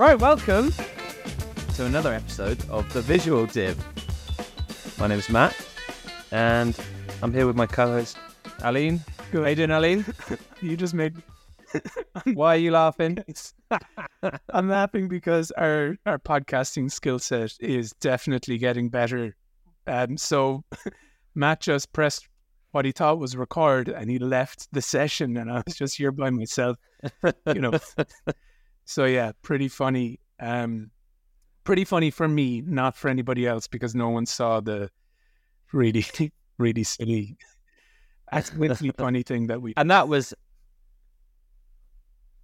Right, welcome to another episode of the Visual Dev. My name is Matt, and I'm here with my co-host Aline. How you doing, Aline? You just made. Why are you laughing? I'm laughing because our our podcasting skill set is definitely getting better. Um, so Matt just pressed what he thought was record, and he left the session, and I was just here by myself. You know. So yeah, pretty funny. Um, pretty funny for me, not for anybody else, because no one saw the really, really silly, accidentally funny thing that we. and that was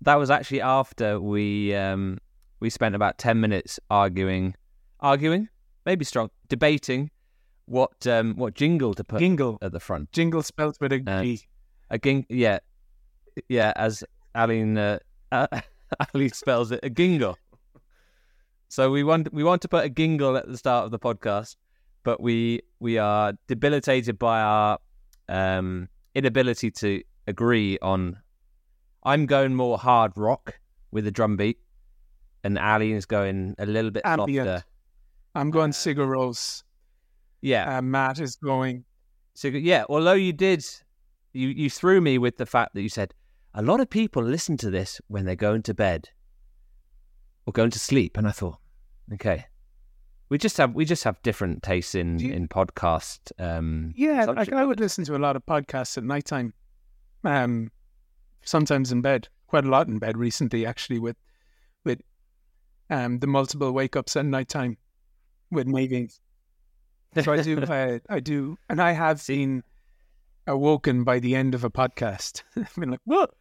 that was actually after we um, we spent about ten minutes arguing, arguing, maybe strong, debating what um, what jingle to put Jingle, at the front. jingle spelled with a Uh, G. A ging, yeah, yeah. As Aline uh, uh, Aline spells it, a gingle. So we want we want to put a gingle at the start of the podcast, but we we are debilitated by our um, inability to agree on. I'm going more hard rock with a drum beat, and Ali is going a little bit Ambient. softer. I'm going Sigur Rós. Yeah, Uh, Matt is going. So yeah, although you did, you you threw me with the fact that you said a lot of people listen to this when they're going to bed or going to sleep, and I thought, okay, we just have we just have different tastes in you- in podcast. Um, Yeah, like I would listen to a lot of podcasts at nighttime. Um, sometimes in bed, quite a lot in bed recently, actually, with with um the multiple wake ups at nighttime with meetings. So I do, uh, I do, and I have been awoken by the end of a podcast. I've been like, what?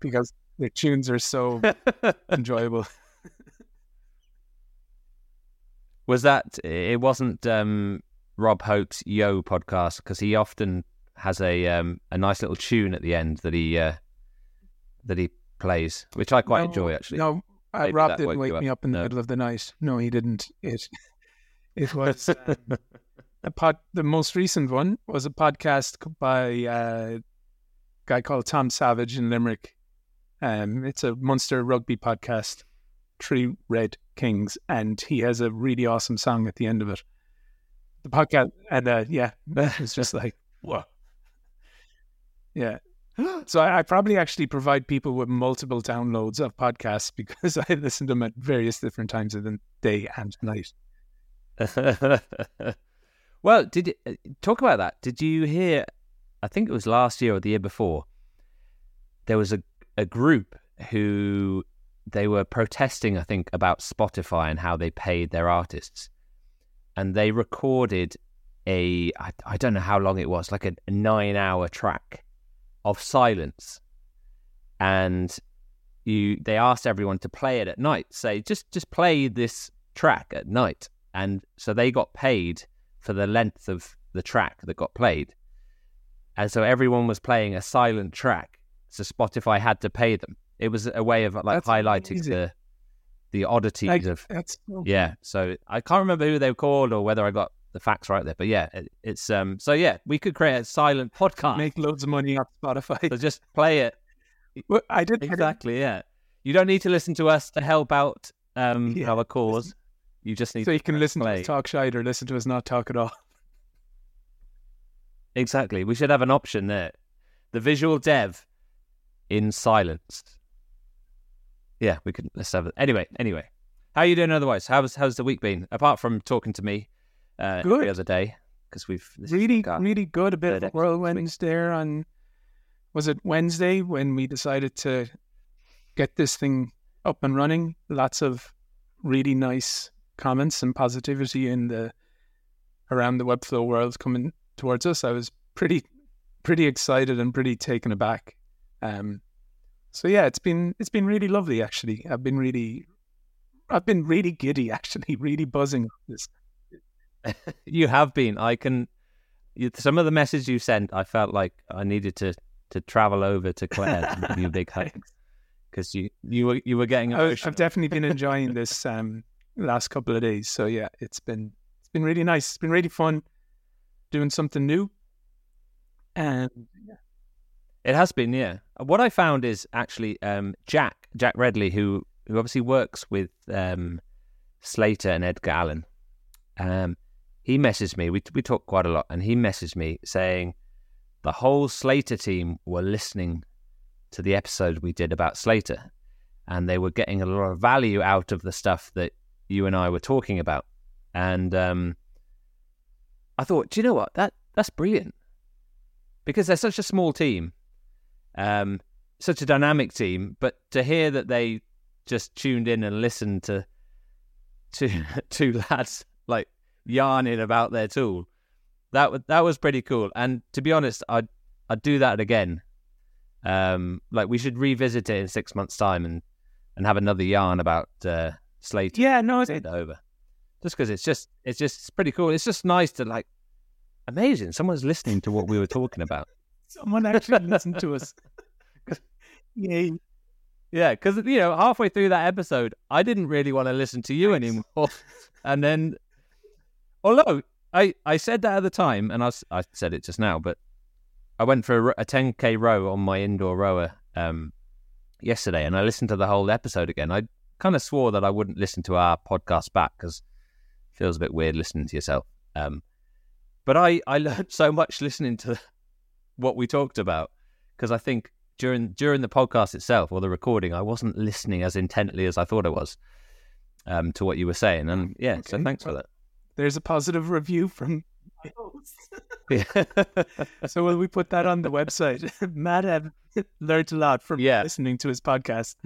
Because the tunes are so enjoyable. Was that it? Wasn't um, Rob Hope's Yo podcast because he often has a um, a nice little tune at the end that he uh, that he plays, which I quite No, enjoy actually. No, uh, Rob didn't wake me up. up in the middle of the night. No, he didn't. It it was um, a pod. The most recent one was a podcast by uh, a guy called Tom Savage in Limerick. Um, it's a Munster rugby podcast, Three Red Kings, and he has a really awesome song at the end of it. The podcast, and uh, yeah, it's just like whoa, yeah. So I, I probably actually provide people with multiple downloads of podcasts because I listen to them at various different times of the day and night. well, did you, uh, talk about that? Did you hear? I think it was last year or the year before. There was a a group who they were protesting. I think about Spotify and how they paid their artists, and they recorded a I, I don't know how long it was, like a, nine hour track of silence, and you they asked everyone to play it at night. Say just just play this track at night and so they got paid for the length of the track that got played. And so everyone was playing a silent track, so Spotify had to pay them. It was a way of like That's highlighting amazing. the the oddities Like, of so yeah. So I can't remember who they were called or whether I got the facts right there, but yeah, it, it's um. So yeah, we could create a silent podcast. make loads of money off Spotify. so just play it Well, I did I exactly. Yeah, you don't need to listen to us to help out um Yeah. our cause. You just need so to you can listen play. to us talk shite or listen to us not talk at all. Exactly. We should have an option there. The visual dev in silence. Yeah, we could. Let's have it. Anyway, anyway, how are you doing? Otherwise, how's how's the week been? Apart from talking to me uh, Good. every other day, because we've really, really good. A bit of a episode this week. there on was it Wednesday when we decided to get this thing up and running. Lots of really nice comments and positivity in the around the Webflow world coming towards us. I was pretty pretty excited and pretty taken aback. Um, so yeah, it's been it's been really lovely actually. I've been really I've been really giddy actually, really buzzing this. you have been. I can. Some of the messages you sent, I felt like I needed to to travel over to Clare and give you a big hug because you you were you were getting I-. I've definitely been enjoying this um, last couple of days. So yeah, it's been it's been really nice. It's been really fun doing something new. And It has been, yeah. What I found is actually um, Jack Jack Redley, who who obviously works with um, Slater and Edgar Allan. Um, he messaged me. We we talk quite a lot, and he messaged me saying the whole Slater team were listening to the episode we did about Slater, and they were getting a lot of value out of the stuff that you and I were talking about. And um, I thought, do you know what? That that's brilliant because they're such a small team, um, such a dynamic team. But to hear that they just tuned in and listened to two two lads like yarning about their tool, that was that was pretty cool. And to be honest, I'd I'd do that again. Um, like we should revisit it in six months' time and and have another yarn about uh, Slater. Yeah, no, it's, it over. Just because it's just it's just it's pretty cool. It's just nice to like amazing. Someone's listening to what we were talking about. Someone actually listened to us. Yay. Yeah, because you know, halfway through that episode, I didn't really want to listen to you anymore, and then, although I I said that at the time, and I I said it just now, but I went for a, a 10k row on my indoor rower um yesterday, and I listened to the whole episode again. I kind of swore that I wouldn't listen to our podcast back because it feels a bit weird listening to yourself. Um, but I I learned so much listening to what we talked about because I think during during the podcast itself or the recording, I wasn't listening as intently as I thought I was um, to what you were saying. And yeah, so Okay. thanks for that. There's a positive review from my host. Yeah. so will we put that on the website? Matt have learned a lot from Yeah. listening to his podcast.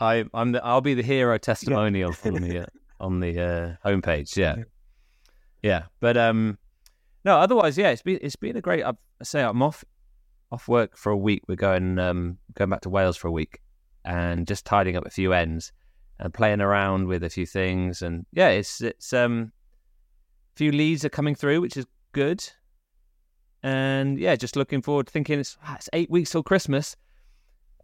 I, I'm the, I'll be the hero testimonial on the uh, on the uh, homepage. Yeah, Yeah. yeah. But um, no. Otherwise, yeah, it's been it's been a great. I say I'm off off work for a week. We're going um going back to Wales for a week and just tidying up a few ends and playing around with a few things. And yeah, it's it's um, a few leads are coming through, which is good. And yeah, just looking forward, thinking it's ah, it's eight weeks till Christmas,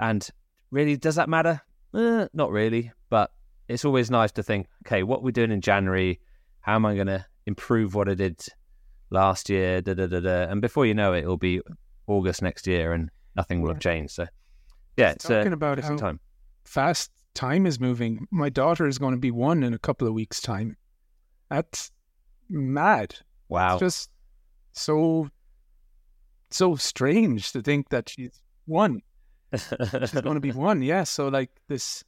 and really, does that matter? Eh, not really, but it's always nice to think, okay, what we're doing in January, how am I going to improve what I did last year? Da, da, da, da. And before you know it, it'll be August next year, and nothing will have changed. So yeah, it's uh, Talking a about interesting how time. fast time is moving. My daughter is going to be one in a couple of weeks' time. That's mad. Wow. It's just so so strange to think that she's one. She's going to be one. Yeah. So like this,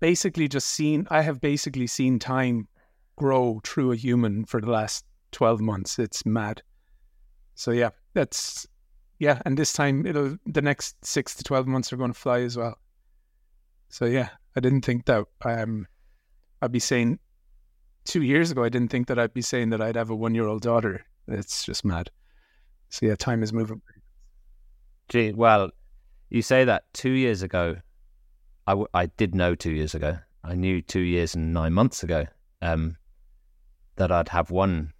basically just seen. I have basically seen time grow through a human for the last twelve months. It's mad. So yeah, that's yeah. And this time it'll the next six to twelve months are going to fly as well. So yeah, I didn't think that um I'd be saying two years ago. I didn't think that I'd be saying that I'd have a one year old daughter. It's just mad. So yeah, time is moving. Gee, well, you say that two years ago. I, w- I did know two years ago. I knew two years and nine months ago um, that I'd have one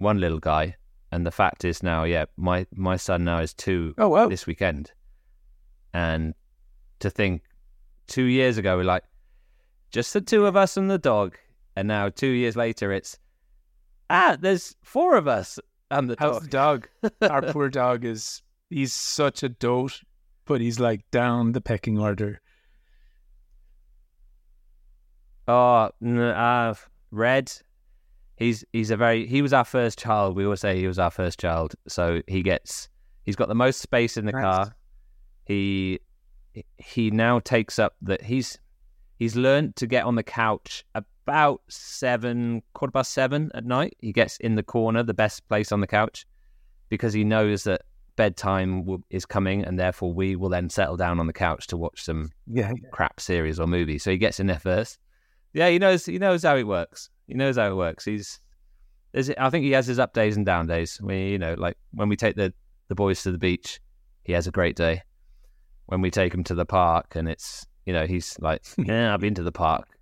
one little guy, and the fact is now, yeah, my my son now is two Oh wow. this weekend, and to think two years ago we're like just the two of us and the dog, and now two years later it's ah, there's four of us and the How's dog. the dog? Our poor dog is he's such a dote, but he's like down the pecking order. Oh, uh, Red. He's he's a very he was our first child. We always say he was our first child, so he gets he's got the most space in the car. He he now takes up that he's he's learned to get on the couch about seven quarter past seven at night. He gets in the corner, the best place on the couch, because he knows that bedtime will, is coming, and therefore we will then settle down on the couch to watch some Yeah, crap series or movie. So he gets in there first. Yeah, he knows he knows how it works. He knows how it works. He's there's I think he has his up days and down days. We you know, like when we take the, the boys to the beach, he has a great day. When we take him to the park and it's you know, he's like, Yeah, I've been to the park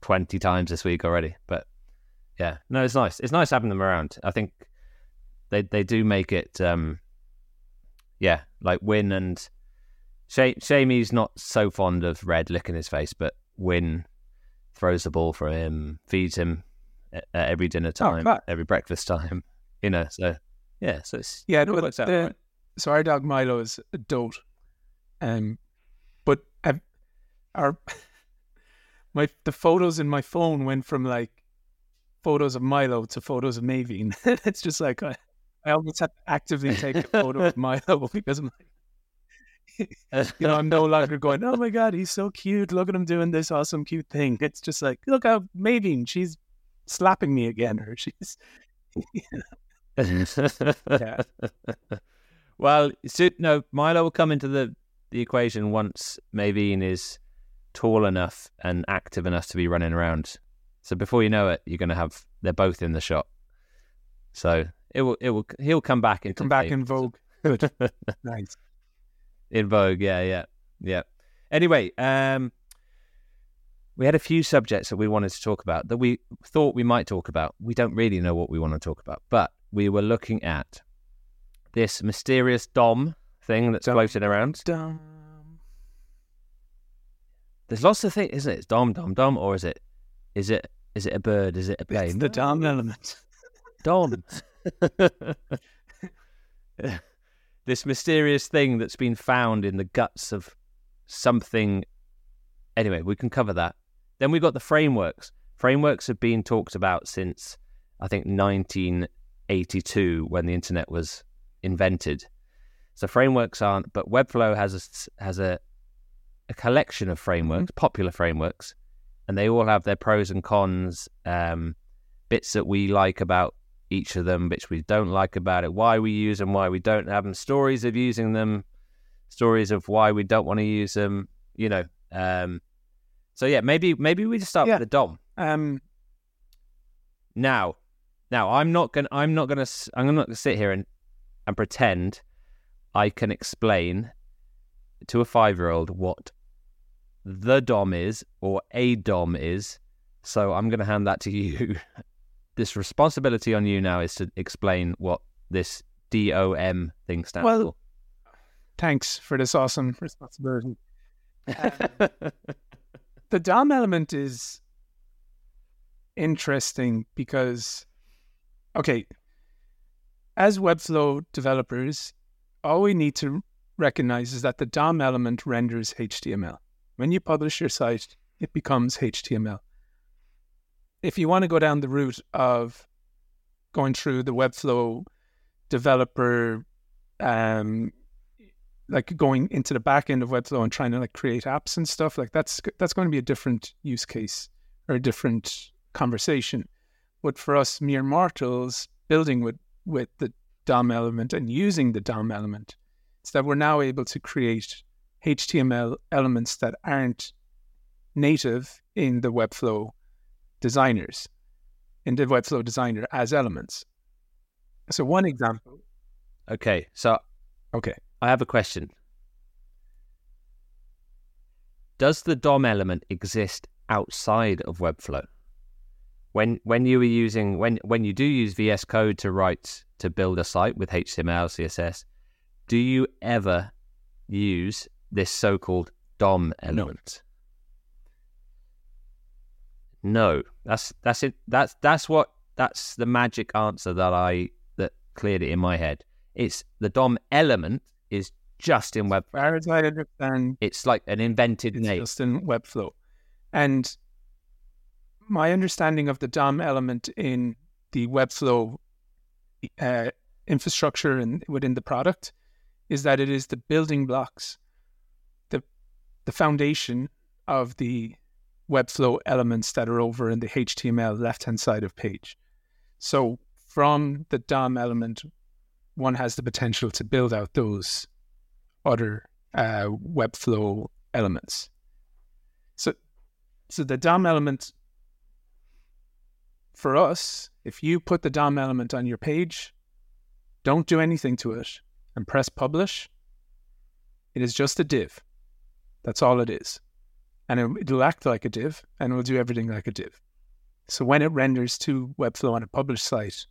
twenty times this week already. But yeah, no, it's nice. It's nice having them around. I think they they do make it um yeah, like Win and Sha- Shamey's not so fond of Red licking his face, but Win throws the ball for him, feeds him at at every dinner time, class. every breakfast time. You know, so yeah, so it's yeah. it No, works out the- right. So our dog Milo is a dote, Um, but I've, our my the photos in my phone went from like photos of Milo to photos of Maven. it's just like I, I almost have to actively take a photo of Milo because I'm like, you know, I'm no longer going, oh my god, he's so cute. Look at him doing this awesome, cute thing. It's just like, look how Maven, she's slapping me again, or she's. yeah. Well, so, no, Milo will come into the, the equation once Maven is tall enough and active enough to be running around. So before you know it, you're going to have they're both in the shot. So it will it will he'll come back into come back in vogue. Good, nice. In vogue, yeah, yeah, yeah. Anyway, um, we had a few subjects that we wanted to talk about that we thought we might talk about. We don't really know what we want to talk about, but we were looking at this mysterious DOM thing that's Dom. floating around. Dom. There's lots of things, isn't it? It's DOM, DOM, DOM, or is it? Is it? Is it a bird? Is it a It's plane? the Dom element. Dom. this mysterious thing that's been found in the guts of something. Anyway, we can cover that. Then we've got the frameworks. Frameworks have been talked about since, I think, 1982 when the internet was invented. So frameworks aren't, but Webflow has a, has a, a collection of frameworks, popular frameworks, and they all have their pros and cons, um, bits that we like about each of them, which we don't like about it, why we use them, why we don't have them, stories of using them, stories of why we don't want to use them, you know. Um, so yeah, maybe maybe we just start Yeah. with the DOM. Um, Now, now I'm not gonna I'm not gonna I'm not gonna sit here and and pretend I can explain to a five year old what the DOM is or a DOM is. So I'm gonna hand that to you. this responsibility on you now is to explain what this DOM thing stands Well, thanks for this awesome responsibility. for. The DOM element is interesting because, okay, as Webflow developers, all we need to recognize is that the DOM element renders HTML. When you publish your site, it becomes HTML. If you want to go down the route of going through the Webflow developer, um, like going into the back end of Webflow and trying to like create apps and stuff, like that's that's going to be a different use case or a different conversation. But for us mere mortals, building with with the DOM element and using the DOM element, it's that we're now able to create HTML elements that aren't native in the Webflow designers, in the Webflow designer as elements. So one example. okay, so Okay. I have a question. Does the DOM element exist outside of Webflow? When when you were using when when you do use VS Code to write to build a site with HTML, CSS, do you ever use this so-called DOM element? No. No, that's that's it. That's that's what that's the magic answer that I that cleared it in my head. It's the DOM element is just in Web. As far I understand, It's like an invented it's name. just in Webflow. And my understanding of the DOM element in the Webflow uh, infrastructure and within the product is that it is the building blocks, the the foundation of the Webflow elements that are over in the HTML left hand side of page. So from the DOM element, one has the potential to build out those other uh, Webflow elements. So, so the DOM element for us, if you put the DOM element on your page, don't do anything to it, and press publish, it is just a div. That's all it is. And it, it'll act like a div and it will do everything like a div. So when it renders to Webflow on a published site,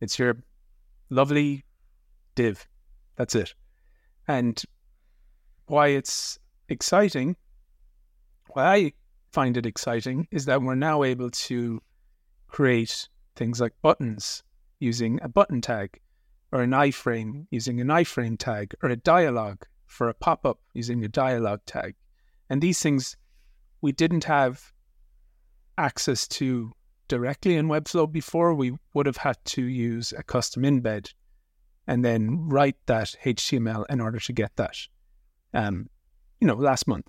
it's your lovely div. That's it. And why it's exciting, why I find it exciting, is that we're now able to create things like buttons using a button tag, or an iframe using an iframe tag, or a dialogue for a pop up using a dialog tag. And these things we didn't have access to directly in Webflow before. We would have had to use a custom embed and then write that HTML in order to get that. Um, you know, last month.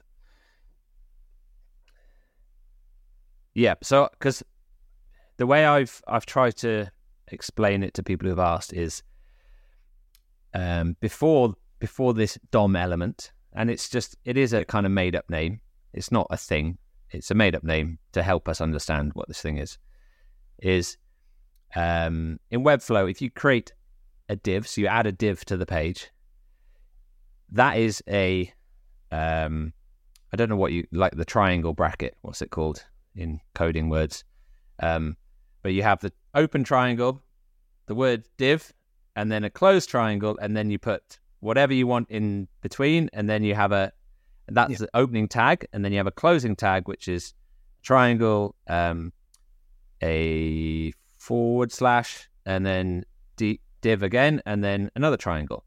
Yeah. So, because the way I've I've tried to explain it to people who've asked is um, before before this DOM element, and it's just it is a kind of made up name. It's not a thing. It's a made up name to help us understand what this thing is. Is um, in Webflow, if you create a div, so you add a div to the page, that is a um, I don't know what you like the triangle bracket. What's it called in coding words? Um, but you have the open triangle, the word div, and then a closed triangle, and then you put whatever you want in between, and then you have a that's yeah. the opening tag, and then you have a closing tag, which is triangle, um, a forward slash, and then d- div again, and then another triangle.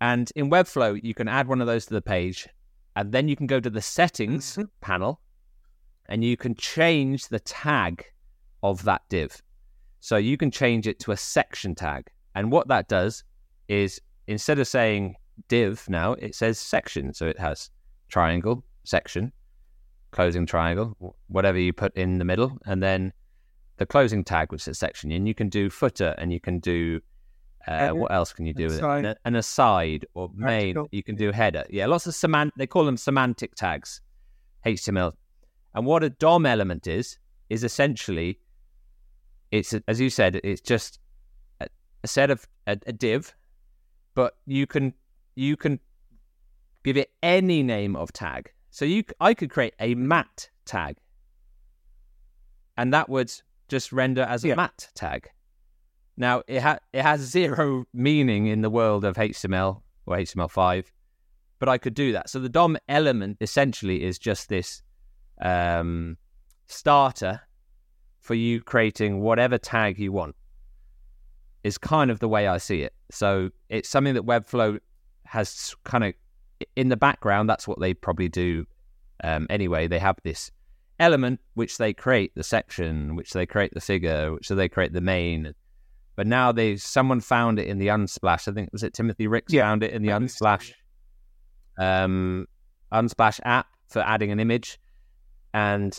And in Webflow, you can add one of those to the page, and then you can go to the settings mm-hmm. panel, and you can change the tag of that div. So you can change it to a section tag. And what that does is instead of saying div now, it says section. So it has triangle, section, closing triangle, whatever you put in the middle, and then the closing tag, which is section. And you can do footer and you can do uh, what else can you do with it? An aside or main. Article. You can do header. Yeah, lots of semantic. They call them semantic tags, HTML. And what a DOM element is is essentially, it's as you said, it's just a, a set of a, a div but you can you can give it any name of tag. So you, I could create a mat tag, and that would just render as a yeah. mat tag. Now it ha- it has zero meaning in the world of HTML or HTML5, but I could do that. So the DOM element essentially is just this um, starter for you creating whatever tag you want is kind of the way I see it. So it's something that Webflow has kind of in the background. That's what they probably do um, anyway. They have this element which they create the section, which they create the figure, which so they create the main. But now they someone found it in the Unsplash. I think was it Timothy Ricks yeah, found it in the Unsplash, um, Unsplash app for adding an image, and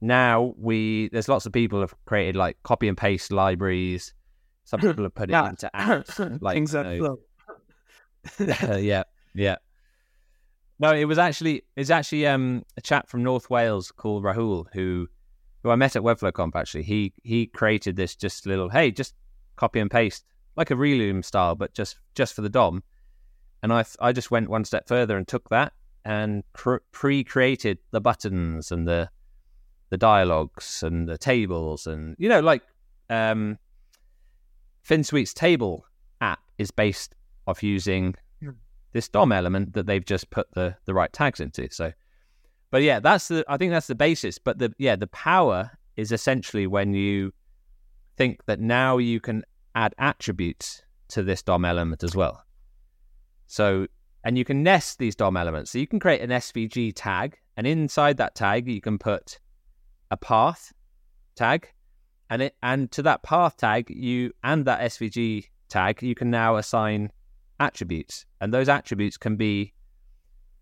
now we there's lots of people have created like copy and paste libraries some people have put it yeah. into apps, like things that you know, flow. uh, yeah, yeah. No, it was actually it's actually um, a chap from North Wales called Rahul who who I met at WebflowConf. Actually, he he created this just little hey, just copy and paste like a Relume style, but just just for the DOM. And I I just went one step further and took that and cr- pre-created the buttons and the the dialogues and the tables and you know like um Finsweet's table app is based off using hmm. this DOM element that they've just put the the right tags into. So, but yeah, that's the I think that's the basis. But the yeah, the power is essentially when you think that now you can add attributes to this DOM element as well. So, and you can nest these DOM elements. So you can create an SVG tag, and inside that tag you can put a path tag and it and to that path tag you and that svg tag you can now assign attributes. And those attributes can be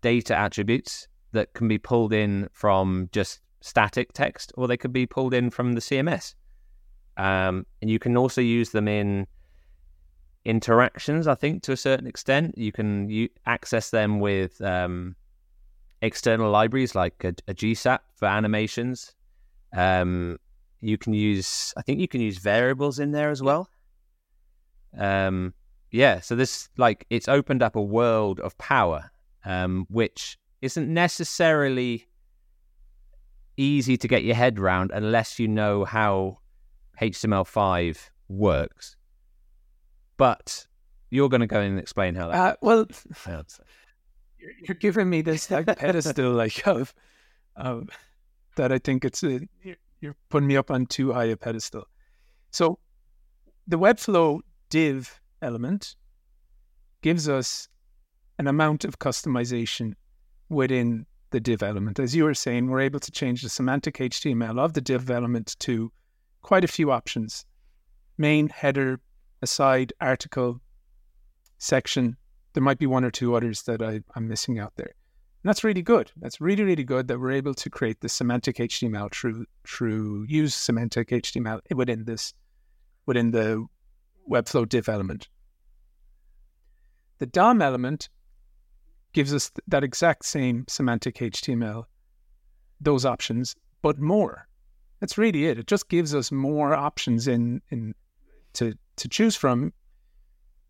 data attributes that can be pulled in from just static text or they could be pulled in from the cms um, and you can also use them in interactions i think to a certain extent. You can access them with um, external libraries like a, a gsap for animations. Um, you can use I think you can use variables in there as well. Um, yeah, so this like it's opened up a world of power, um, which isn't necessarily easy to get your head around unless you know how HTML5 works. But you're going to go in and explain how that. Uh, well, you're giving me this like pedestal like of, of that I think it's a, you're putting me up on too high a pedestal. So the Webflow div element gives us an amount of customization within the div element. As you were saying, we're able to change the semantic HTML of the div element to quite a few options main, header, aside, article, section. There might be one or two others that I, I'm missing out there. And that's really good. That's really, really good that we're able to create the semantic HTML through through use semantic HTML within this within the Webflow div element. The DOM element gives us that exact same semantic HTML, those options, but more. That's really it. It just gives us more options in in to to choose from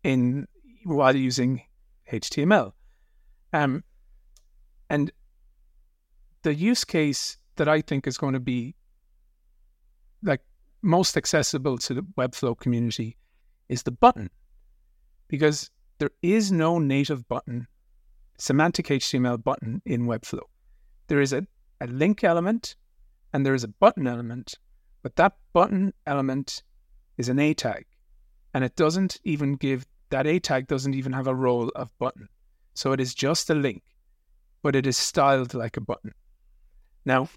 in while using HTML. Um, and the use case that I think is going to be like most accessible to the Webflow community is the button, because there is no native button, semantic HTML button in Webflow. There is a, a link element and there is a button element, but that button element is an A tag, and it doesn't even give that A tag doesn't even have a role of button. So it is just a link, but it is styled like a button. Now,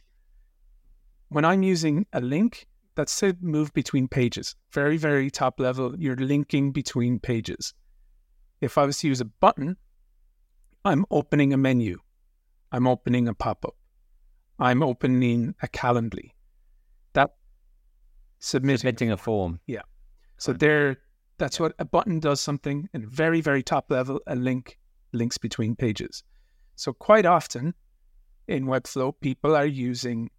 when I'm using a link, that's to move between pages. Very, very top level, you're linking between pages. If I was to use a button, I'm opening a menu. I'm opening a pop up. I'm opening a Calendly. That submitting, submitting a form. Yeah. So there, that's what a button does something in very, very top level, a link links between pages. So quite often in Webflow, people are using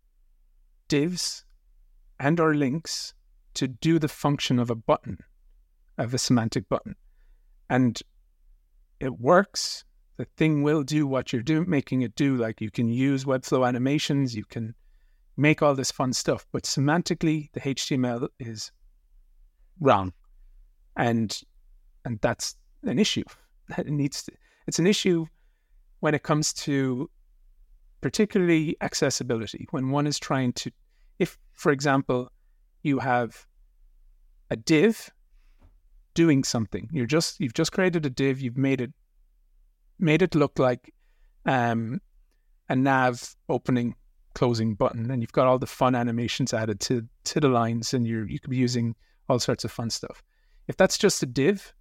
divs and or links to do the function of a button, of a semantic button. And it works. The thing will do what you're doing, making it do. Like you can use Webflow animations, you can make all this fun stuff, but semantically, the HTML is wrong, and and that's an issue. It needs to, it's an issue when it comes to particularly accessibility. When one is trying to, if for example, you have a div doing something, you're just you've just created a div, you've made it made it look like um, a nav opening closing button and you've got all the fun animations added to to the lines and you're you could be using all sorts of fun stuff if that's just a div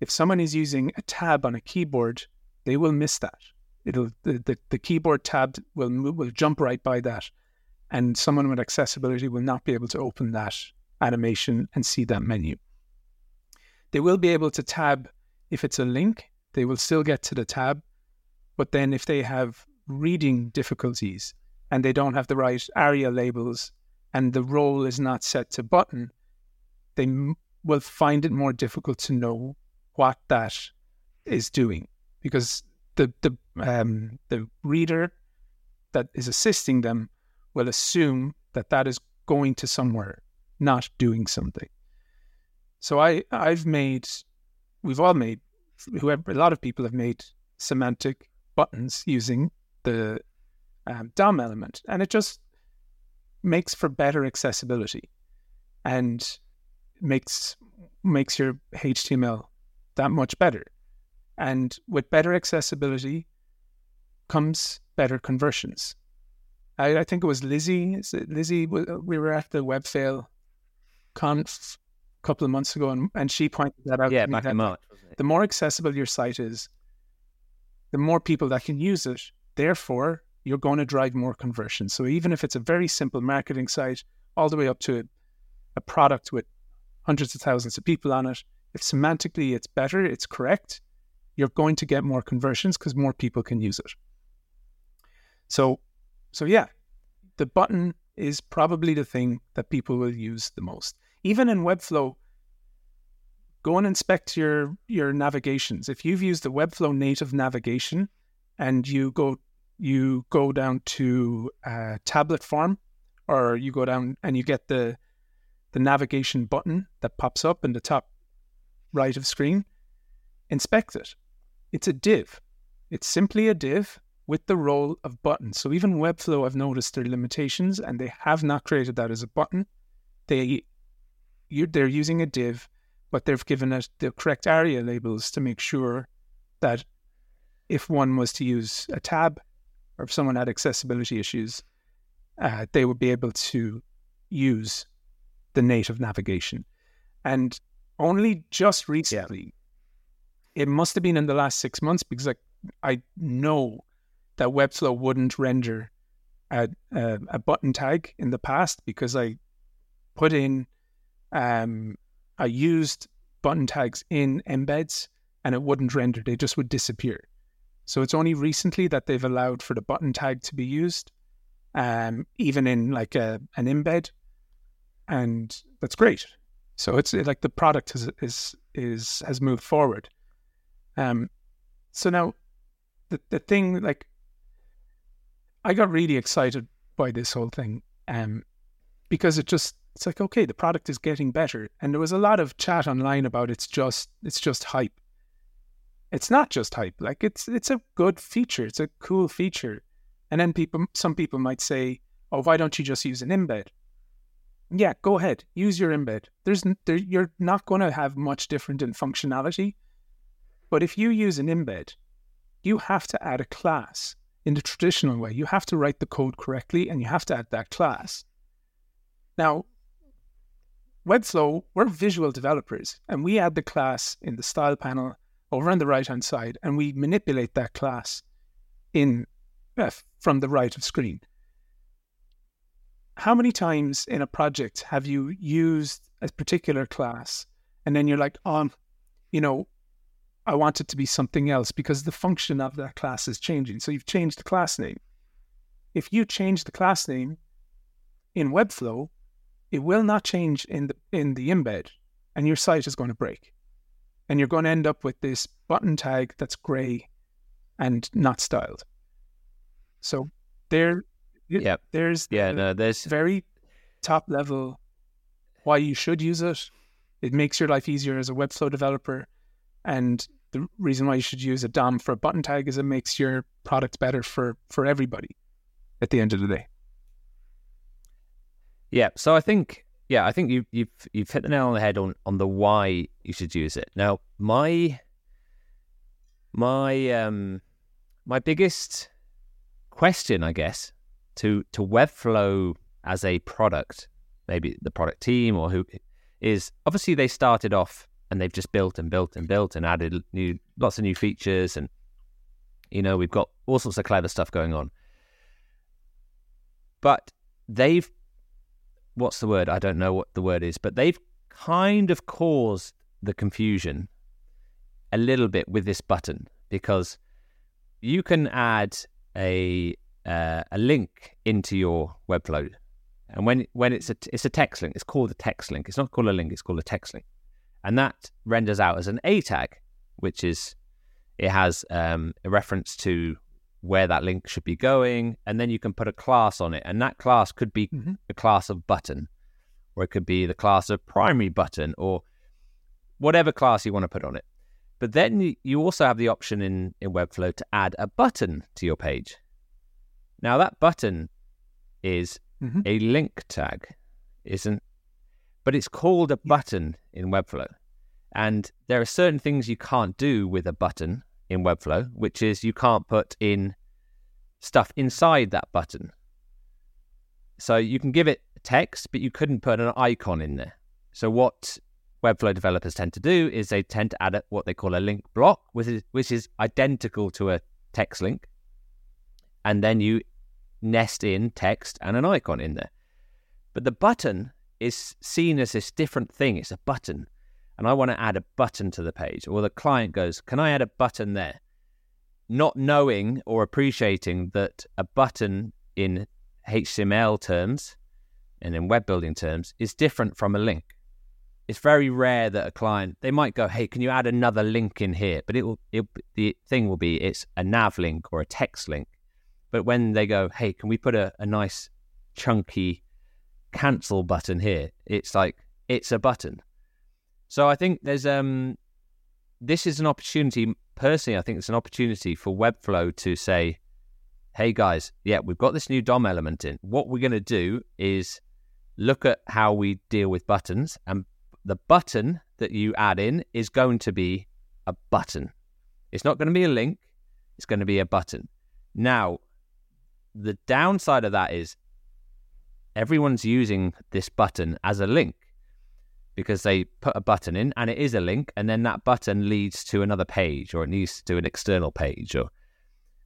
if someone is using a tab on a keyboard they will miss that it'll the, the, the keyboard tab will will jump right by that and someone with accessibility will not be able to open that animation and see that menu. They will be able to tab if it's a link they will still get to the tab but then if they have reading difficulties and they don't have the right ARIA labels and the role is not set to button, they m- will find it more difficult to know what that is doing because the the um, the reader that is assisting them will assume that that is going to somewhere, not doing something. So I I've made, we've all made, whoever a lot of people have made semantic buttons using the um, DOM element, and it just makes for better accessibility and makes makes your HTML that much better. And with better accessibility comes better conversions. I, I think it was Lizzie. Lizzie, we were at the Webfail conf a couple of months ago, and, and she pointed that out. Yeah, back in March. The more accessible your site is, the more people that can use it. Therefore, you're going to drive more conversions. So even if it's a very simple marketing site, all the way up to a product with hundreds of thousands of people on it, if semantically it's better, it's correct, you're going to get more conversions because more people can use it. So, so yeah, the button is probably the thing that people will use the most. Even in Webflow, go and inspect your your navigations. If you've used the Webflow native navigation and you go you go down to a tablet form, or you go down and you get the the navigation button that pops up in the top right of screen. Inspect it. It's a div. It's simply a div with the role of buttons. So even Webflow, I've noticed their limitations, and they have not created that as a button. They they're using a div, but they've given it the correct ARIA labels to make sure that if one was to use a tab or if someone had accessibility issues, uh, they would be able to use the native navigation. And only just recently, yeah. it must have been in the last six months because I, I know that Webflow wouldn't render a, a, a button tag in the past because I put in, um, I used button tags in embeds and it wouldn't render, they just would disappear. So it's only recently that they've allowed for the button tag to be used, um, even in like a, an embed, and that's great. So it's like the product is is is has moved forward. Um, so now the the thing like I got really excited by this whole thing, um, because it just it's like okay, the product is getting better, and there was a lot of chat online about it's just it's just hype it's not just hype. Like it's it's a good feature. It's a cool feature. And then people, some people might say, "Oh, why don't you just use an embed?" Yeah, go ahead, use your embed. There's there, you're not going to have much different in functionality, but if you use an embed, you have to add a class in the traditional way. You have to write the code correctly, and you have to add that class. Now, Webflow, we're visual developers, and we add the class in the style panel over on the right hand side, and we manipulate that class in uh, from the right of screen. How many times in a project have you used a particular class and then you're like, um, you know, I want it to be something else because the function of that class is changing. So you've changed the class name. If you change the class name in Webflow, it will not change in the in the embed, and your site is going to break and you're going to end up with this button tag that's gray and not styled. So there, yeah, there's yeah, no, there's very top level why you should use it. It makes your life easier as a Webflow developer, and the reason why you should use a DOM for a button tag is it makes your product better for for everybody at the end of the day. Yeah, so I think yeah, I think you, you've you've hit the nail on the head on, on the why you should use it. Now, my my um my biggest question, I guess, to to Webflow as a product, maybe the product team or who is obviously they started off and they've just built and built and built and added new lots of new features and you know we've got all sorts of clever stuff going on. But they've what's the word? I don't know what the word is, but they've kind of caused the confusion a little bit with this button because you can add a uh, a link into your Webflow, and when when it's a it's a text link, it's called a text link. It's not called a link; it's called a text link, and that renders out as an A tag, which is it has um, a reference to where that link should be going, and then you can put a class on it, and that class could be mm-hmm. a class of button, or it could be the class of primary button, or whatever class you want to put on it. But then you also have the option in, in Webflow to add a button to your page. Now that button is mm-hmm. a link tag, isn't? But it's called a button in Webflow, and there are certain things you can't do with a button in Webflow, which is you can't put in stuff inside that button. So you can give it text, but you couldn't put an icon in there. So what Webflow developers tend to do is they tend to add what they call a link block, which is, which is identical to a text link. And then you nest in text and an icon in there. But the button is seen as this different thing. It's a button and I want to add a button to the page, or the client goes, Can I add a button there? Not knowing or appreciating that a button in HTML terms and in web building terms is different from a link. It's very rare that a client they might go, "Hey, can you add another link in here?" But it will it, the thing will be it's a nav link or a text link. But when they go, "Hey, can we put a, a nice chunky cancel button here?" It's like it's a button. So I think there's um this is an opportunity personally I think it's an opportunity for Webflow to say hey guys yeah we've got this new DOM element in what we're going to do is look at how we deal with buttons and the button that you add in is going to be a button it's not going to be a link it's going to be a button. Now, the downside of that is everyone's using this button as a link because they put a button in and it is a link and then that button leads to another page or it needs to an external page or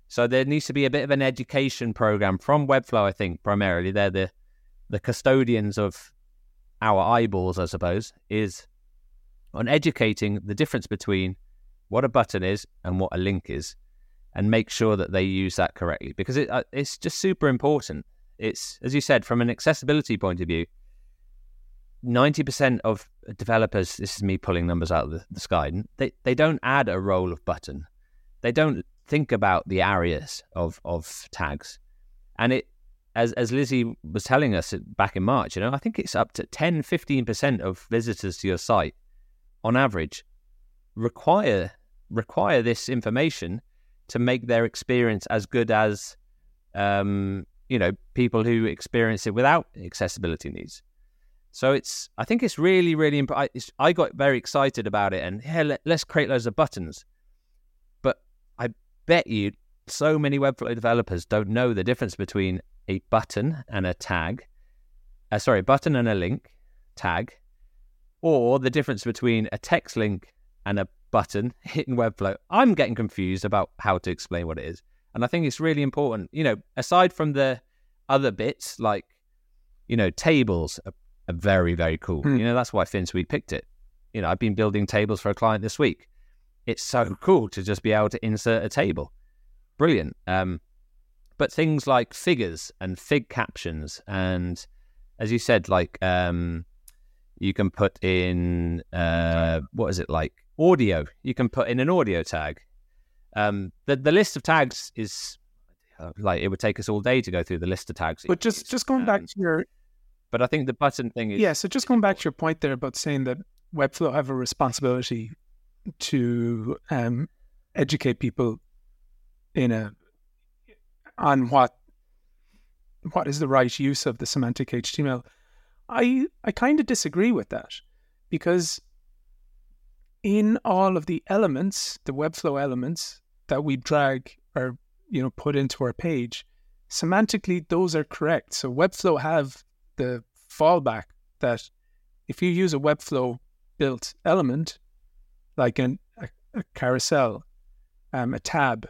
so there needs to be a bit of an education program from webflow i think primarily. They're the the custodians of our eyeballs i suppose is on educating the difference between what a button is and what a link is and make sure that they use that correctly because it, uh, it's just super important it's as you said from an accessibility point of view 90% of developers, this is me pulling numbers out of the, the sky, they, they don't add a role of button. They don't think about the areas of, of tags. And it, as, as Lizzie was telling us back in March, you know, I think it's up to 10, 15% of visitors to your site on average require require this information to make their experience as good as um, you know people who experience it without accessibility needs. So it's, I think it's really, really important. I got very excited about it and yeah, let, us create loads of buttons. But I bet you so many Webflow developers don't know the difference between a button and a tag. Uh, sorry, button and a link tag, or the difference between a text link and a button in Webflow. I'm getting confused about how to explain what it is. And I think it's really important, you know, aside from the other bits like, you know, tables, are very, very cool. Hmm. You know, that's why Finsweet picked it. You know, I've been building tables for a client this week. It's so cool to just be able to insert a table. Brilliant. Um, but things like figures and fig captions, and as you said, like um, you can put in uh, what is it like audio? You can put in an audio tag. Um, the the list of tags is uh, like it would take us all day to go through the list of tags. But just just going back to your but I think the button thing is yeah. So just going back to your point there about saying that Webflow have a responsibility to um, educate people in a on what what is the right use of the semantic HTML. I I kind of disagree with that because in all of the elements, the Webflow elements that we drag or you know put into our page, semantically those are correct. So Webflow have the fallback that if you use a Webflow built element, like an, a, a carousel, um, a tab,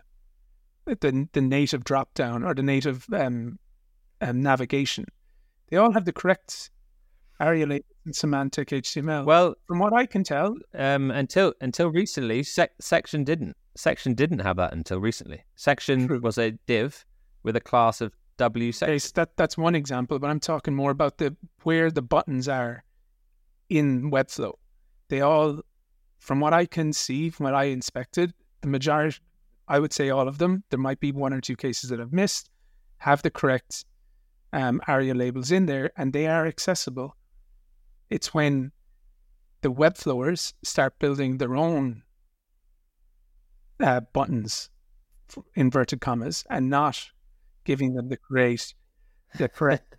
the, the native dropdown or the native um, um, navigation, they all have the correct ARIA labels and semantic HTML. Well, from what I can tell, um, until until recently, sec- section didn't. Section didn't have that until recently. Section True. was a div with a class of W Okay, so that that's one example, but I'm talking more about the where the buttons are in Webflow. They all, from what I can see, from what I inspected, the majority, I would say all of them. There might be one or two cases that I've missed, have the correct um, ARIA labels in there, and they are accessible. It's when the Webflowers start building their own uh, buttons, inverted commas, and not giving them the correct, the correct.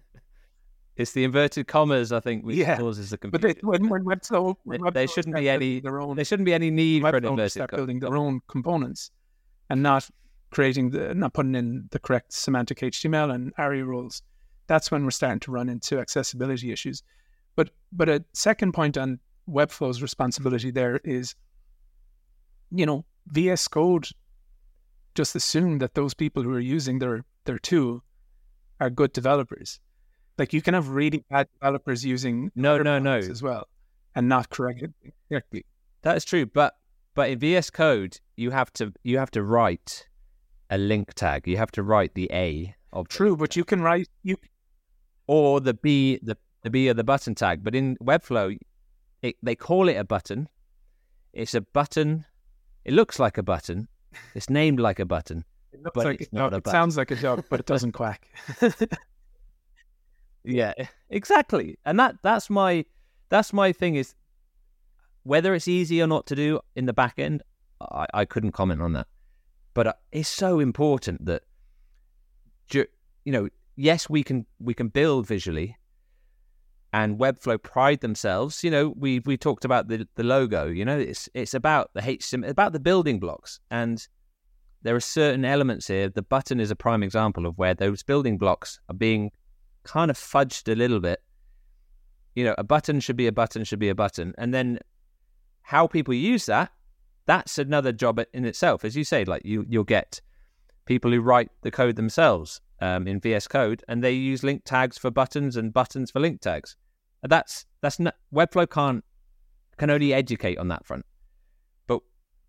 it's the inverted commas, I think, which yeah. causes the confusion. But they, when, when Webflow, when Webflow there shouldn't be any their own, there shouldn't be any need for an inverted start building their own components, and not creating the not putting in the correct semantic HTML and ARIA rules. That's when we're starting to run into accessibility issues. But but a second point on Webflow's responsibility there is, you know, VS Code just assume that those people who are using their their tool are good developers. Like you can have really bad developers using no no no as well and not correct it correctly. That is true, but but in VS Code you have to you have to write a link tag. You have to write the A of true, but you can write you or the B the the B of the button tag. But in Webflow, it, they call it a button. It's a button. It looks like a button, it's named like a button. It looks like it's not a button. It sounds like a dog, but it doesn't quack. yeah, exactly. And that that's my that's my thing is whether it's easy or not to do in the back end, I, I couldn't comment on that. But uh, it's so important that you know, yes, we can we can build visually, and Webflow pride themselves. You know, we we talked about the the logo. You know, it's it's about the HTML, about the building blocks, and there are certain elements here. The button is a prime example of where those building blocks are being kind of fudged a little bit. You know, a button should be a button, should be a button. And then how people use that, that's another job in itself. As you say, like you, you'll get people who write the code themselves um, in VS Code and they use link tags for buttons and buttons for link tags. That's, that's not, Webflow can't, can only educate on that front. But,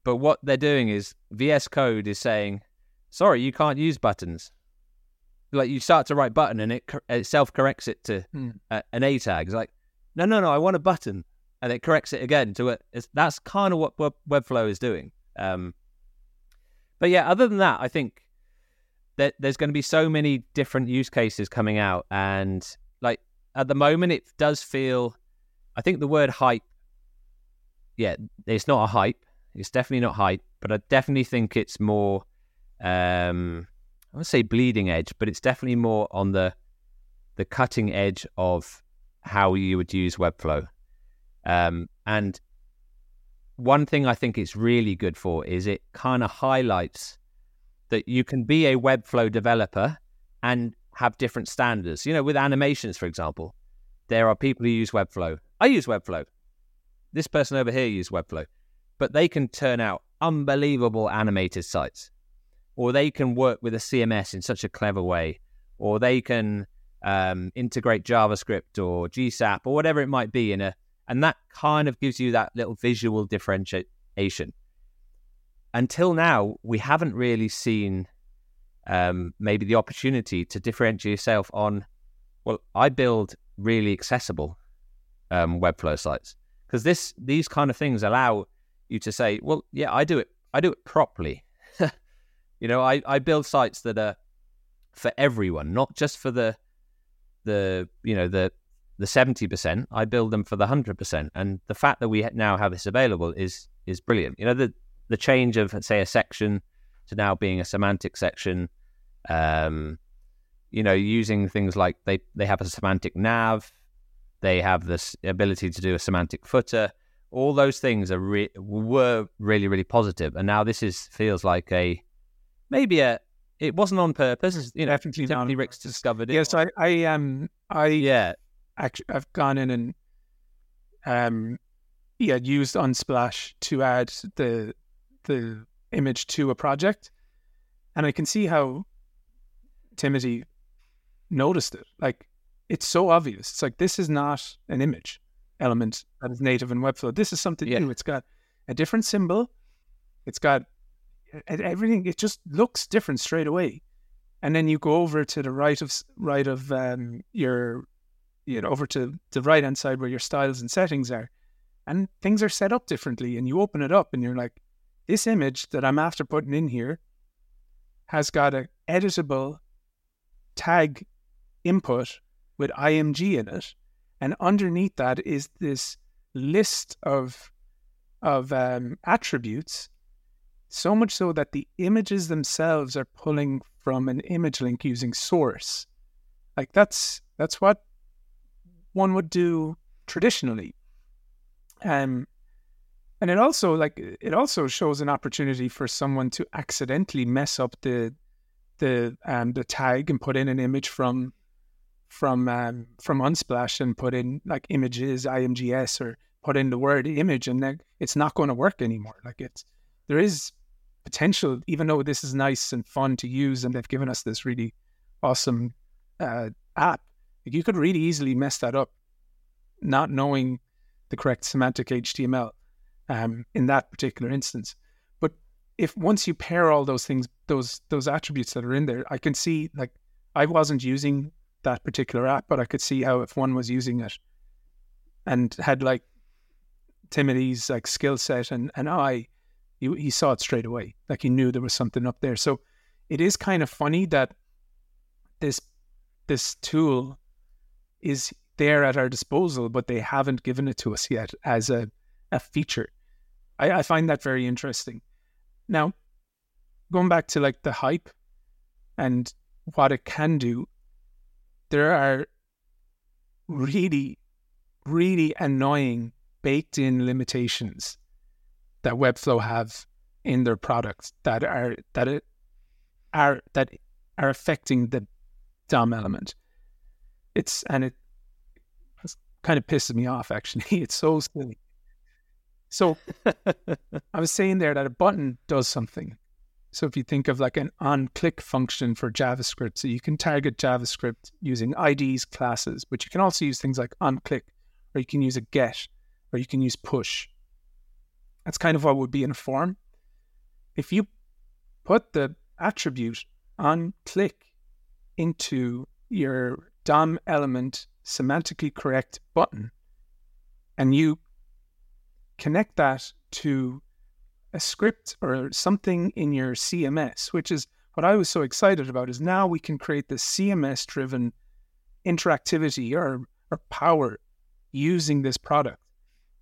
but what they're doing is VS Code is saying, sorry, you can't use buttons like you start to write button and it, it self corrects it to hmm. a, an A tag. It's like, no, no, no, I want a button, and it corrects it again to it. That's kind of what Webflow is doing. Um, but yeah, other than that, I think that there's going to be so many different use cases coming out, and at the moment, it does feel. I think the word hype. Yeah, it's not a hype. It's definitely not hype, but I definitely think it's more. Um, I would say bleeding edge, but it's definitely more on the the cutting edge of how you would use Webflow. Um, and one thing I think it's really good for is it kind of highlights that you can be a Webflow developer and have different standards. You know, with animations, for example, there are people who use Webflow. I use Webflow. This person over here uses Webflow, but they can turn out unbelievable animated sites or they can work with a CMS in such a clever way, or they can um, integrate JavaScript or GSAP or whatever it might be in a, and that kind of gives you that little visual differentiation. Until now, we haven't really seen um, maybe the opportunity to differentiate yourself on. Well, I build really accessible um, Webflow sites because this these kind of things allow you to say, well, yeah, I do it, I do it properly. You know, I, I build sites that are for everyone, not just for the the you know the the seventy percent. I build them for the hundred percent, and the fact that we now have this available is is brilliant. You know, the the change of say a section to now being a semantic section. Um, you know, using things like they they have a semantic nav, they have this ability to do a semantic footer. All those things are re- were really really positive. and now this is feels like a maybe a it wasn't on purpose. You know, definitely Timothy Ricks discovered it. Yes, I, I, um, I, yeah, actually, I've gone in and, um, yeah, used Unsplash to add the the image to a project, and I can see how Timothy noticed it. Like, it's so obvious. It's like this is not an image element that is native in Webflow. This is something yeah. new. It's got a different symbol. It's got everything it just looks different straight away and then you go over to the right of right of um, your you know over to the right hand side where your styles and settings are and things are set up differently and you open it up and you're like this image that i'm after putting in here has got a editable tag input with img in it and underneath that is this list of of um, attributes so much so that the images themselves are pulling from an image link using source. Like that's that's what one would do traditionally. Um, and it also like it also shows an opportunity for someone to accidentally mess up the the um the tag and put in an image from from um from Unsplash and put in like images imgs or put in the word image and then it's not going to work anymore. Like it's there is potential, even though this is nice and fun to use, and they've given us this really awesome uh, app, you could really easily mess that up, not knowing the correct semantic HTML um, in that particular instance. But if once you pair all those things, those those attributes that are in there, I can see like I wasn't using that particular app, but I could see how if one was using it and had like Timothy's like skill set and and oh, I he, he saw it straight away. Like he knew there was something up there. So it is kind of funny that this this tool is there at our disposal, but they haven't given it to us yet as a, a feature. I, I find that very interesting. Now, going back to like the hype and what it can do, there are really, really annoying baked in limitations that Webflow have in their products that are that it, are that are affecting the DOM element. It's and it kind of pisses me off actually. It's so silly. So I was saying there that a button does something. So if you think of like an on click function for JavaScript, so you can target JavaScript using IDs, classes, but you can also use things like on click, or you can use a get, or you can use push. That's kind of what would be in a form. If you put the attribute on click into your DOM element semantically correct button and you connect that to a script or something in your CMS, which is what I was so excited about, is now we can create this CMS driven interactivity or, or power using this product.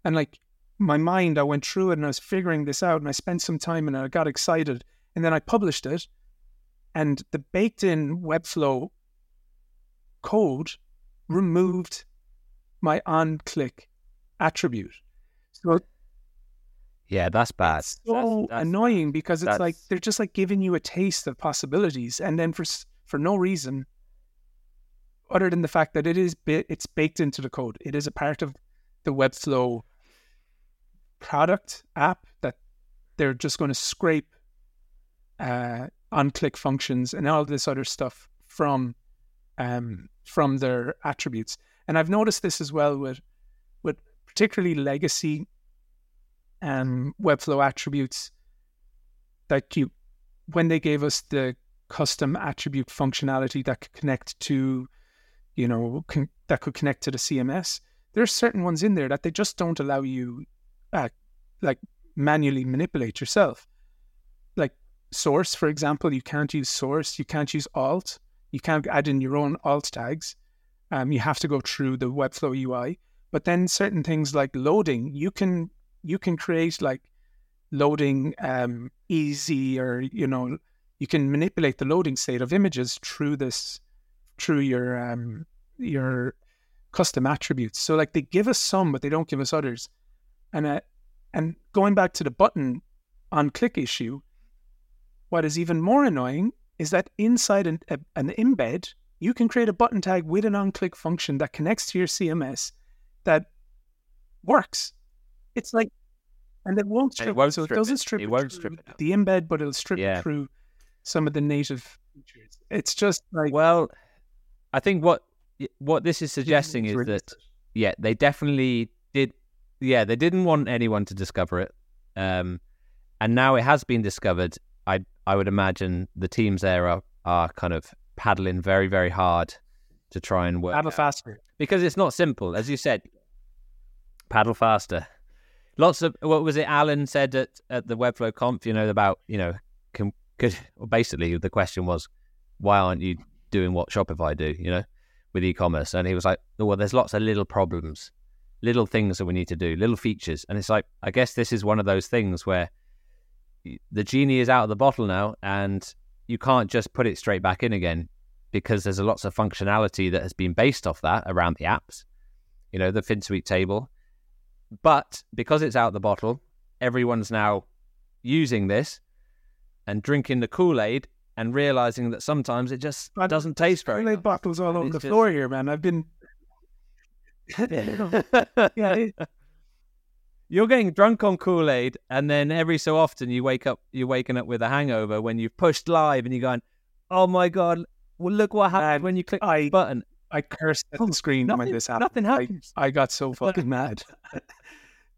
And like my mind, I went through it and I was figuring this out and I spent some time and I got excited. And then I published it. And the baked in Webflow code removed my on click attribute. So yeah, that's bad. It's so that's, that's, annoying because it's like they're just like giving you a taste of possibilities, and then for for no reason other than the fact that it is bit, it's baked into the code. It is a part of the Webflow product app that they're just going to scrape uh, on-click functions and all this other stuff from um, from their attributes. And I've noticed this as well with with particularly legacy um, Webflow attributes that you when they gave us the custom attribute functionality that could connect to, you know, con- that could connect to the CMS. There's certain ones in there that they just don't allow you, uh, like manually manipulate yourself. Like source, for example, you can't use source, you can't use alt, you can't add in your own alt tags. Um, you have to go through the Webflow UI. But then certain things like loading, you can you can create like loading um, lazy or you know you can manipulate the loading state of images through this through your um, your custom attributes. So like they give us some, but they don't give us others. And uh, and going back to the button on click issue, what is even more annoying is that inside an, a, an embed, you can create a button tag with an on click function that connects to your CMS that works. It's like, and it won't strip. It won't so strip it doesn't it. strip. It won't strip it the embed, but it'll strip yeah. through some of the native features. It's just like well, I think what what this is suggesting is that yeah, they definitely did. Yeah, they didn't want anyone to discover it, um, and now it has been discovered. I I would imagine the teams there are are kind of paddling very very hard to try and work. Paddle faster because it's not simple, as you said paddle faster. Lots of what was it? Alan said at, at the Webflow conf, you know, about you know, can, could well, basically the question was, why aren't you doing what Shopify do? You know, with e-commerce, and he was like, oh, well, there's lots of little problems, little things that we need to do, little features, and it's like, I guess this is one of those things where the genie is out of the bottle now, and you can't just put it straight back in again because there's lots of functionality that has been based off that around the apps. You know, the Finsweet table but because it's out the bottle, everyone's now using this and drinking the Kool Aid and realizing that sometimes it just but doesn't taste very. Kool Aid bottles all over the just... floor here, man. I've been. yeah. You're getting drunk on Kool Aid, and then every so often you wake up, you're waking up with a hangover when you've pushed live, and you're going, "Oh my god, well look what happened when you click I, the button." I cursed at the screen nothing, when this happened. Nothing happens. I, I got so fucking mad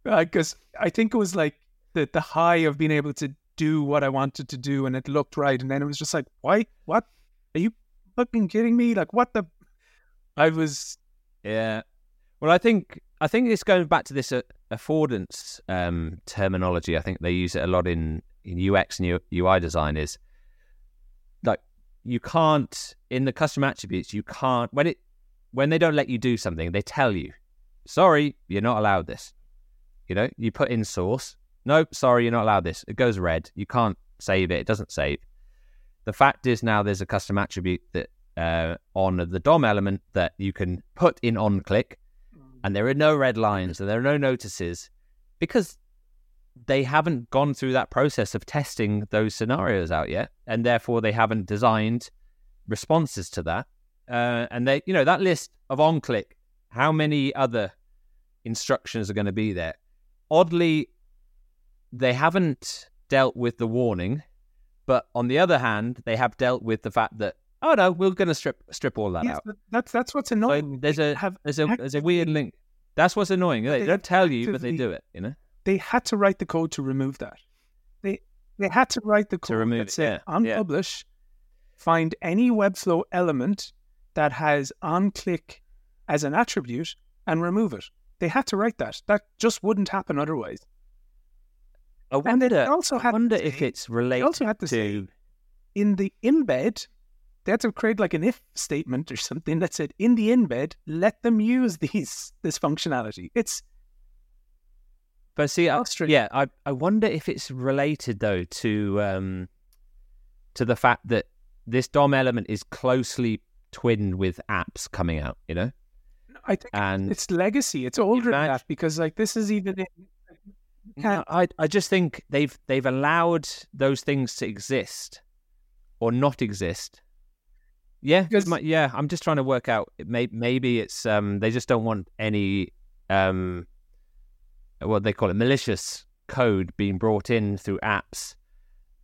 because uh, I think it was like the the high of being able to do what I wanted to do, and it looked right, and then it was just like, why? What? Are you fucking kidding me? Like, what the? I was. Yeah. Well, I think I think it's going back to this uh, affordance um, terminology. I think they use it a lot in in UX and UI design. Is like you can't in the custom attributes you can't when it when they don't let you do something they tell you sorry you're not allowed this. You know you put in source nope sorry you're not allowed this. It goes red you can't save it it doesn't save. The fact is now there's a custom attribute that uh, on the dom element that you can put in on click and there are no red lines and there are no notices because they haven't gone through that process of testing those scenarios out yet, and therefore they haven't designed responses to that. Uh, and they, you know, that list of on click, how many other instructions are going to be there? Oddly, they haven't dealt with the warning, but on the other hand, they have dealt with the fact that oh no, we're going to strip strip all that Yes, out. that's that's what's So annoying. there's a have there's a there's a weird link. That's what's annoying. They, they don't tell you, but they do it. You know. They had to write the code to remove that. They they had to write the code to remove that it, said yeah, on yeah. find any Webflow element that has on click as an attribute and remove it. They had to write that. That just wouldn't happen otherwise. I And they wonder. also I had wonder if it's related also had to to. say in the embed, they had to create like an if statement or something that said in the embed, let them use these this functionality. It's But see, I, yeah, I I wonder if it's related though to um to the fact that this DOM element is closely twinned with apps coming out. You know, I think and it's legacy. It's older than that because like this is even in, No, I I just think they've they've allowed those things to exist or not exist. Yeah, Because- yeah. I'm just trying to work out. It may, maybe it's um they just don't want any um what they call it malicious code being brought in through apps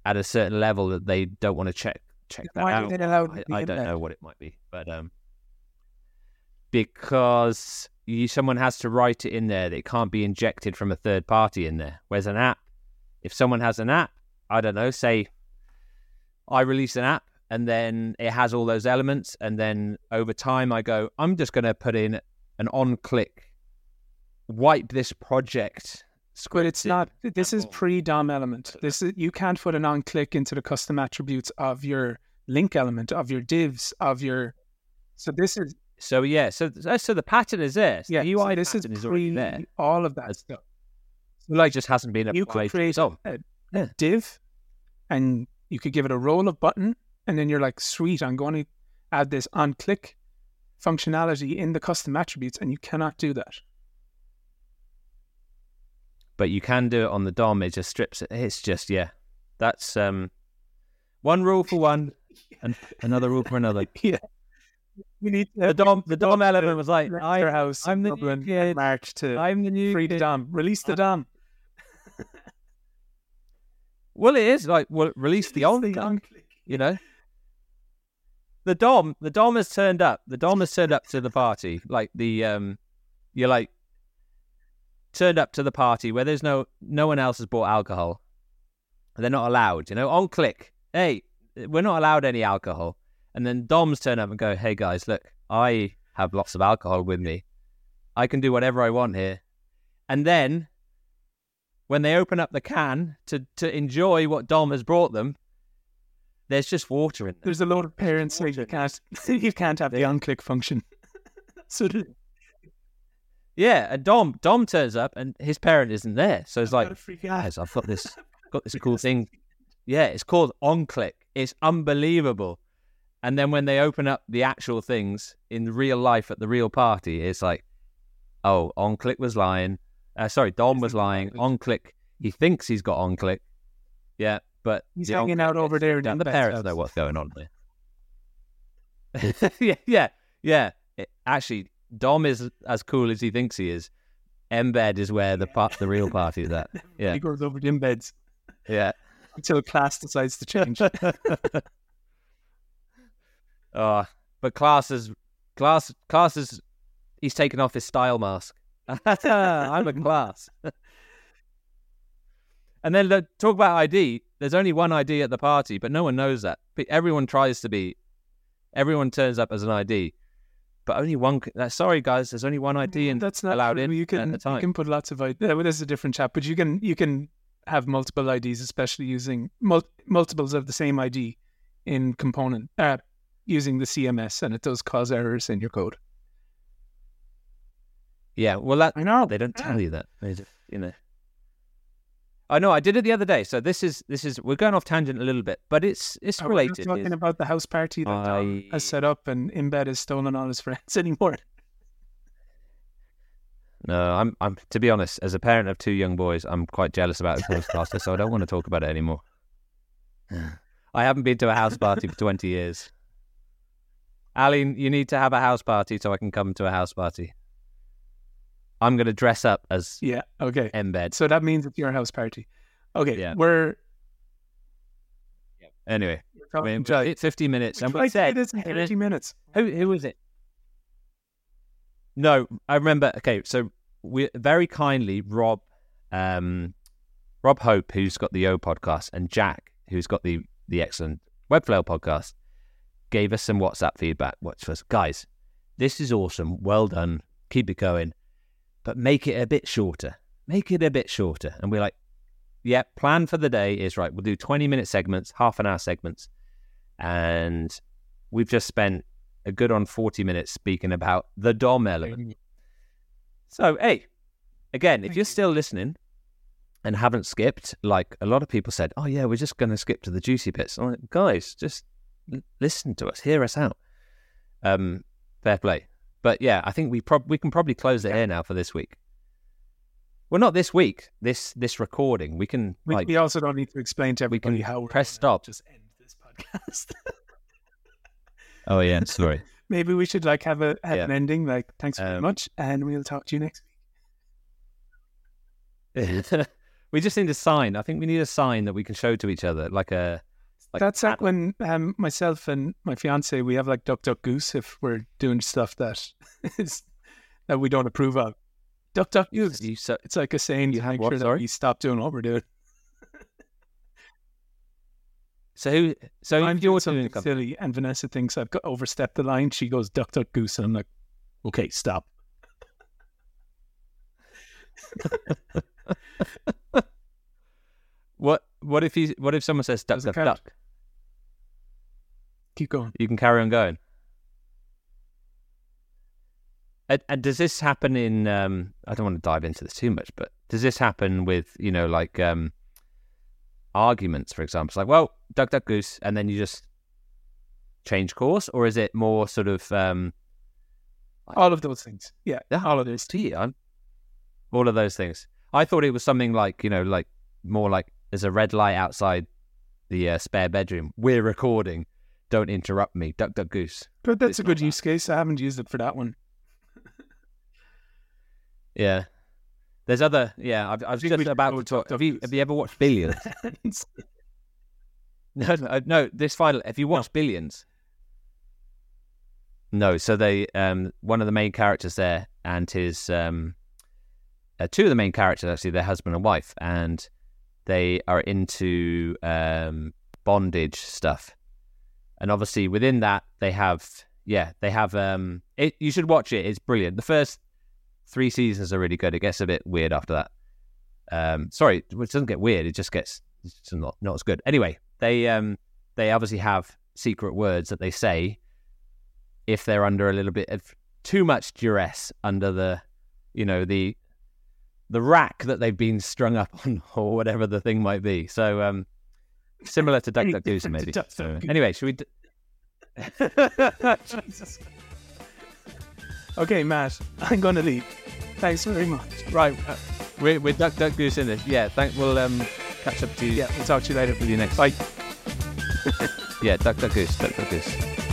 at a certain level that they don't want to check check that Why out. I, I don't know what it might be, but um because you, someone has to write it in there that it can't be injected from a third party in there. Whereas an app, if someone has an app, I don't know, say I release an app and then it has all those elements, and then over time I go, I'm just going to put in an on click, wipe this project. but it's not. This is example. pre DOM element. This is you can't put an on click into the custom attributes of your link element of your divs of your. So this is So yeah, so so the pattern is there. So yeah. the so UI this is is pre there. all of that stuff. So like, just hasn't been You applied. could create So a, Yeah. a div, and you could give it a role of button, and then you're like, sweet, I'm going to add this on click functionality in the custom attributes, and you cannot do that. But you can do it on the DOM. It just strips it. It's just yeah, that's um one rule for one, and another rule for another. yeah. We need to The DOM, the DOM element was like, I, house I'm the Dublin new kid. March to I'm the new free the kid. DOM. Release the DOM. Well, it is like well, release the on, you know. The DOM, the DOM has turned up. The DOM has turned up to the party. Like the um, you're like turned up to the party where there's no no one else has bought alcohol. They're not allowed, you know. On click, hey, we're not allowed any alcohol. And then DOMs turn up and go, hey guys, look, I have lots of alcohol with me. I can do whatever I want here. And then when they open up the can to, to enjoy what Dom has brought them, there's just water in there. There's a lot of parents saying you can't you can't have the on click function. so Yeah, and Dom Dom turns up and his parent isn't there. So it's I've like, gotta freak out. guys, I've got this got this cool thing. Yeah, it's called OnClick. It's unbelievable. And then when they open up the actual things in real life at the real party, it's like, oh, OnClick was lying. Uh, sorry, Dom was lying. OnClick, he thinks he's got OnClick. Yeah, but He's hanging out over there down. The parents house. know what's going on there. yeah, yeah, yeah. It- actually, Dom is as cool as he thinks he is. Embed is where the part, the real party is at. Yeah, He goes over to embeds yeah. until class decides to change. Oh, but class is class, Class is He's taken off his style mask. I'm a class. and then the, talk about ID. There's only one ID at the party, but no one knows that. But Everyone tries to be. Everyone turns up as an ID, but only one. Sorry, guys. There's only one ID and That's not allowed true. in You at can the time. you can put lots of IDs. Well, this is a different chat, but you can you can have multiple IDs, especially using mul- multiples of the same ID in component uh, using the CMS, and it does cause errors in your code. Yeah, well, that I know. they don't tell you that. They just, you know. I know. I did it the other day. So this is this is we're going off tangent a little bit, but it's it's Are we not related. talking It's- about the house party that Dom I- has set up and Embed has stolen all his friends anymore. No, I'm. I'm. To be honest, as a parent of two young boys, I'm quite jealous about the Toastmaster, so I don't want to talk about it anymore. I haven't been to a house party for 20 years. Aline, you need to have a house party so I can come to a house party. I'm going to dress up as Yeah. Okay. embed. So that means it's your house party. Okay. Yeah. We're, yeah. Anyway, we're I mean, about- it's 50 minutes, and we said it is in 30 minutes. Who who was it? No, I remember. Okay, so we very kindly Rob, um, Rob Hope, who's got the Yo podcast, and Jack, who's got the the excellent Webflow podcast, gave us some WhatsApp feedback. Which was, guys, this is awesome. Well done. Keep it going, but make it a bit shorter. Make it a bit shorter. And we're like, yeah. Plan for the day is right. We'll do twenty minute segments, half an hour segments, and we've just spent a good on 40 minutes speaking about the DOM element. So, hey, again, if you're still listening and haven't skipped, like a lot of people said, oh, yeah, we're just going to skip to the juicy bits. Like, guys, just l- listen to us, hear us out. Um, fair play. But yeah, I think we prob- we can probably close it Yeah. here now for this week. Well, not this week. This this recording, we can We, like we also don't need to explain to we can everybody how we're press stop. Just end this podcast. Oh yeah, sorry. Maybe we should like have a have Yeah. an ending. Like, thanks very Um, much, and we'll talk to you next week. we just need a sign. I think we need a sign that we can show to each other, like a like That's like when um, myself and my fiance we have like duck duck goose if we're doing stuff that is that we don't approve of. Duck duck goose. you so It's like a saying You to make what, sure that sorry? we stop doing what we're doing. so who so I'm doing something doing silly, and Vanessa thinks I've got overstepped the line. She goes duck duck goose, and I'm like, okay, stop. what what if you what if someone says duck duck duck? Keep going. You can carry on going. And, and does this happen in? Um, I don't want to dive into this too much, but does this happen with you know like um, arguments, for example? It's like, well, duck duck goose, and then you just change course, or is it more sort of um, All of those things. Yeah, Yeah. all of those. to you? All of those things. I thought it was something like you know, like more like there's a red light outside the uh, spare bedroom. We're recording. Don't interrupt me. Duck duck goose. But that's It's a good that. use case. I haven't used it for that one. Yeah. There's other. Yeah, I've, I was we just about to talk. Duck, Have you have you ever watched Billions? no, no, no. This final. Have you watched Billions? No. So they, um, one of the main characters there, and his, um, uh, two of the main characters actually, they're husband and wife, and they are into um, bondage stuff, and obviously within that they have, yeah, they have. Um, it, you should watch it. It's brilliant. The first three seasons are really good. It gets a bit weird after that. Um, sorry, it doesn't get weird. It just gets it's not not as good. Anyway, they um they obviously have secret words that they say if they're under a little bit of too much duress under the you know the the rack that they've been strung up on or whatever the thing might be. So um similar to Duck Duck Goose maybe. Duck, So, anyway, should we? D- Jesus. Okay, Matt, I'm going to leave. Thanks very much. right, uh, we're, we're Duck Duck Goose in this. Yeah, thank. We'll um catch up to you. Yeah, we'll talk to you later. with you next. Bye. Yeah, Duck Duck Goose. Duck Duck Goose.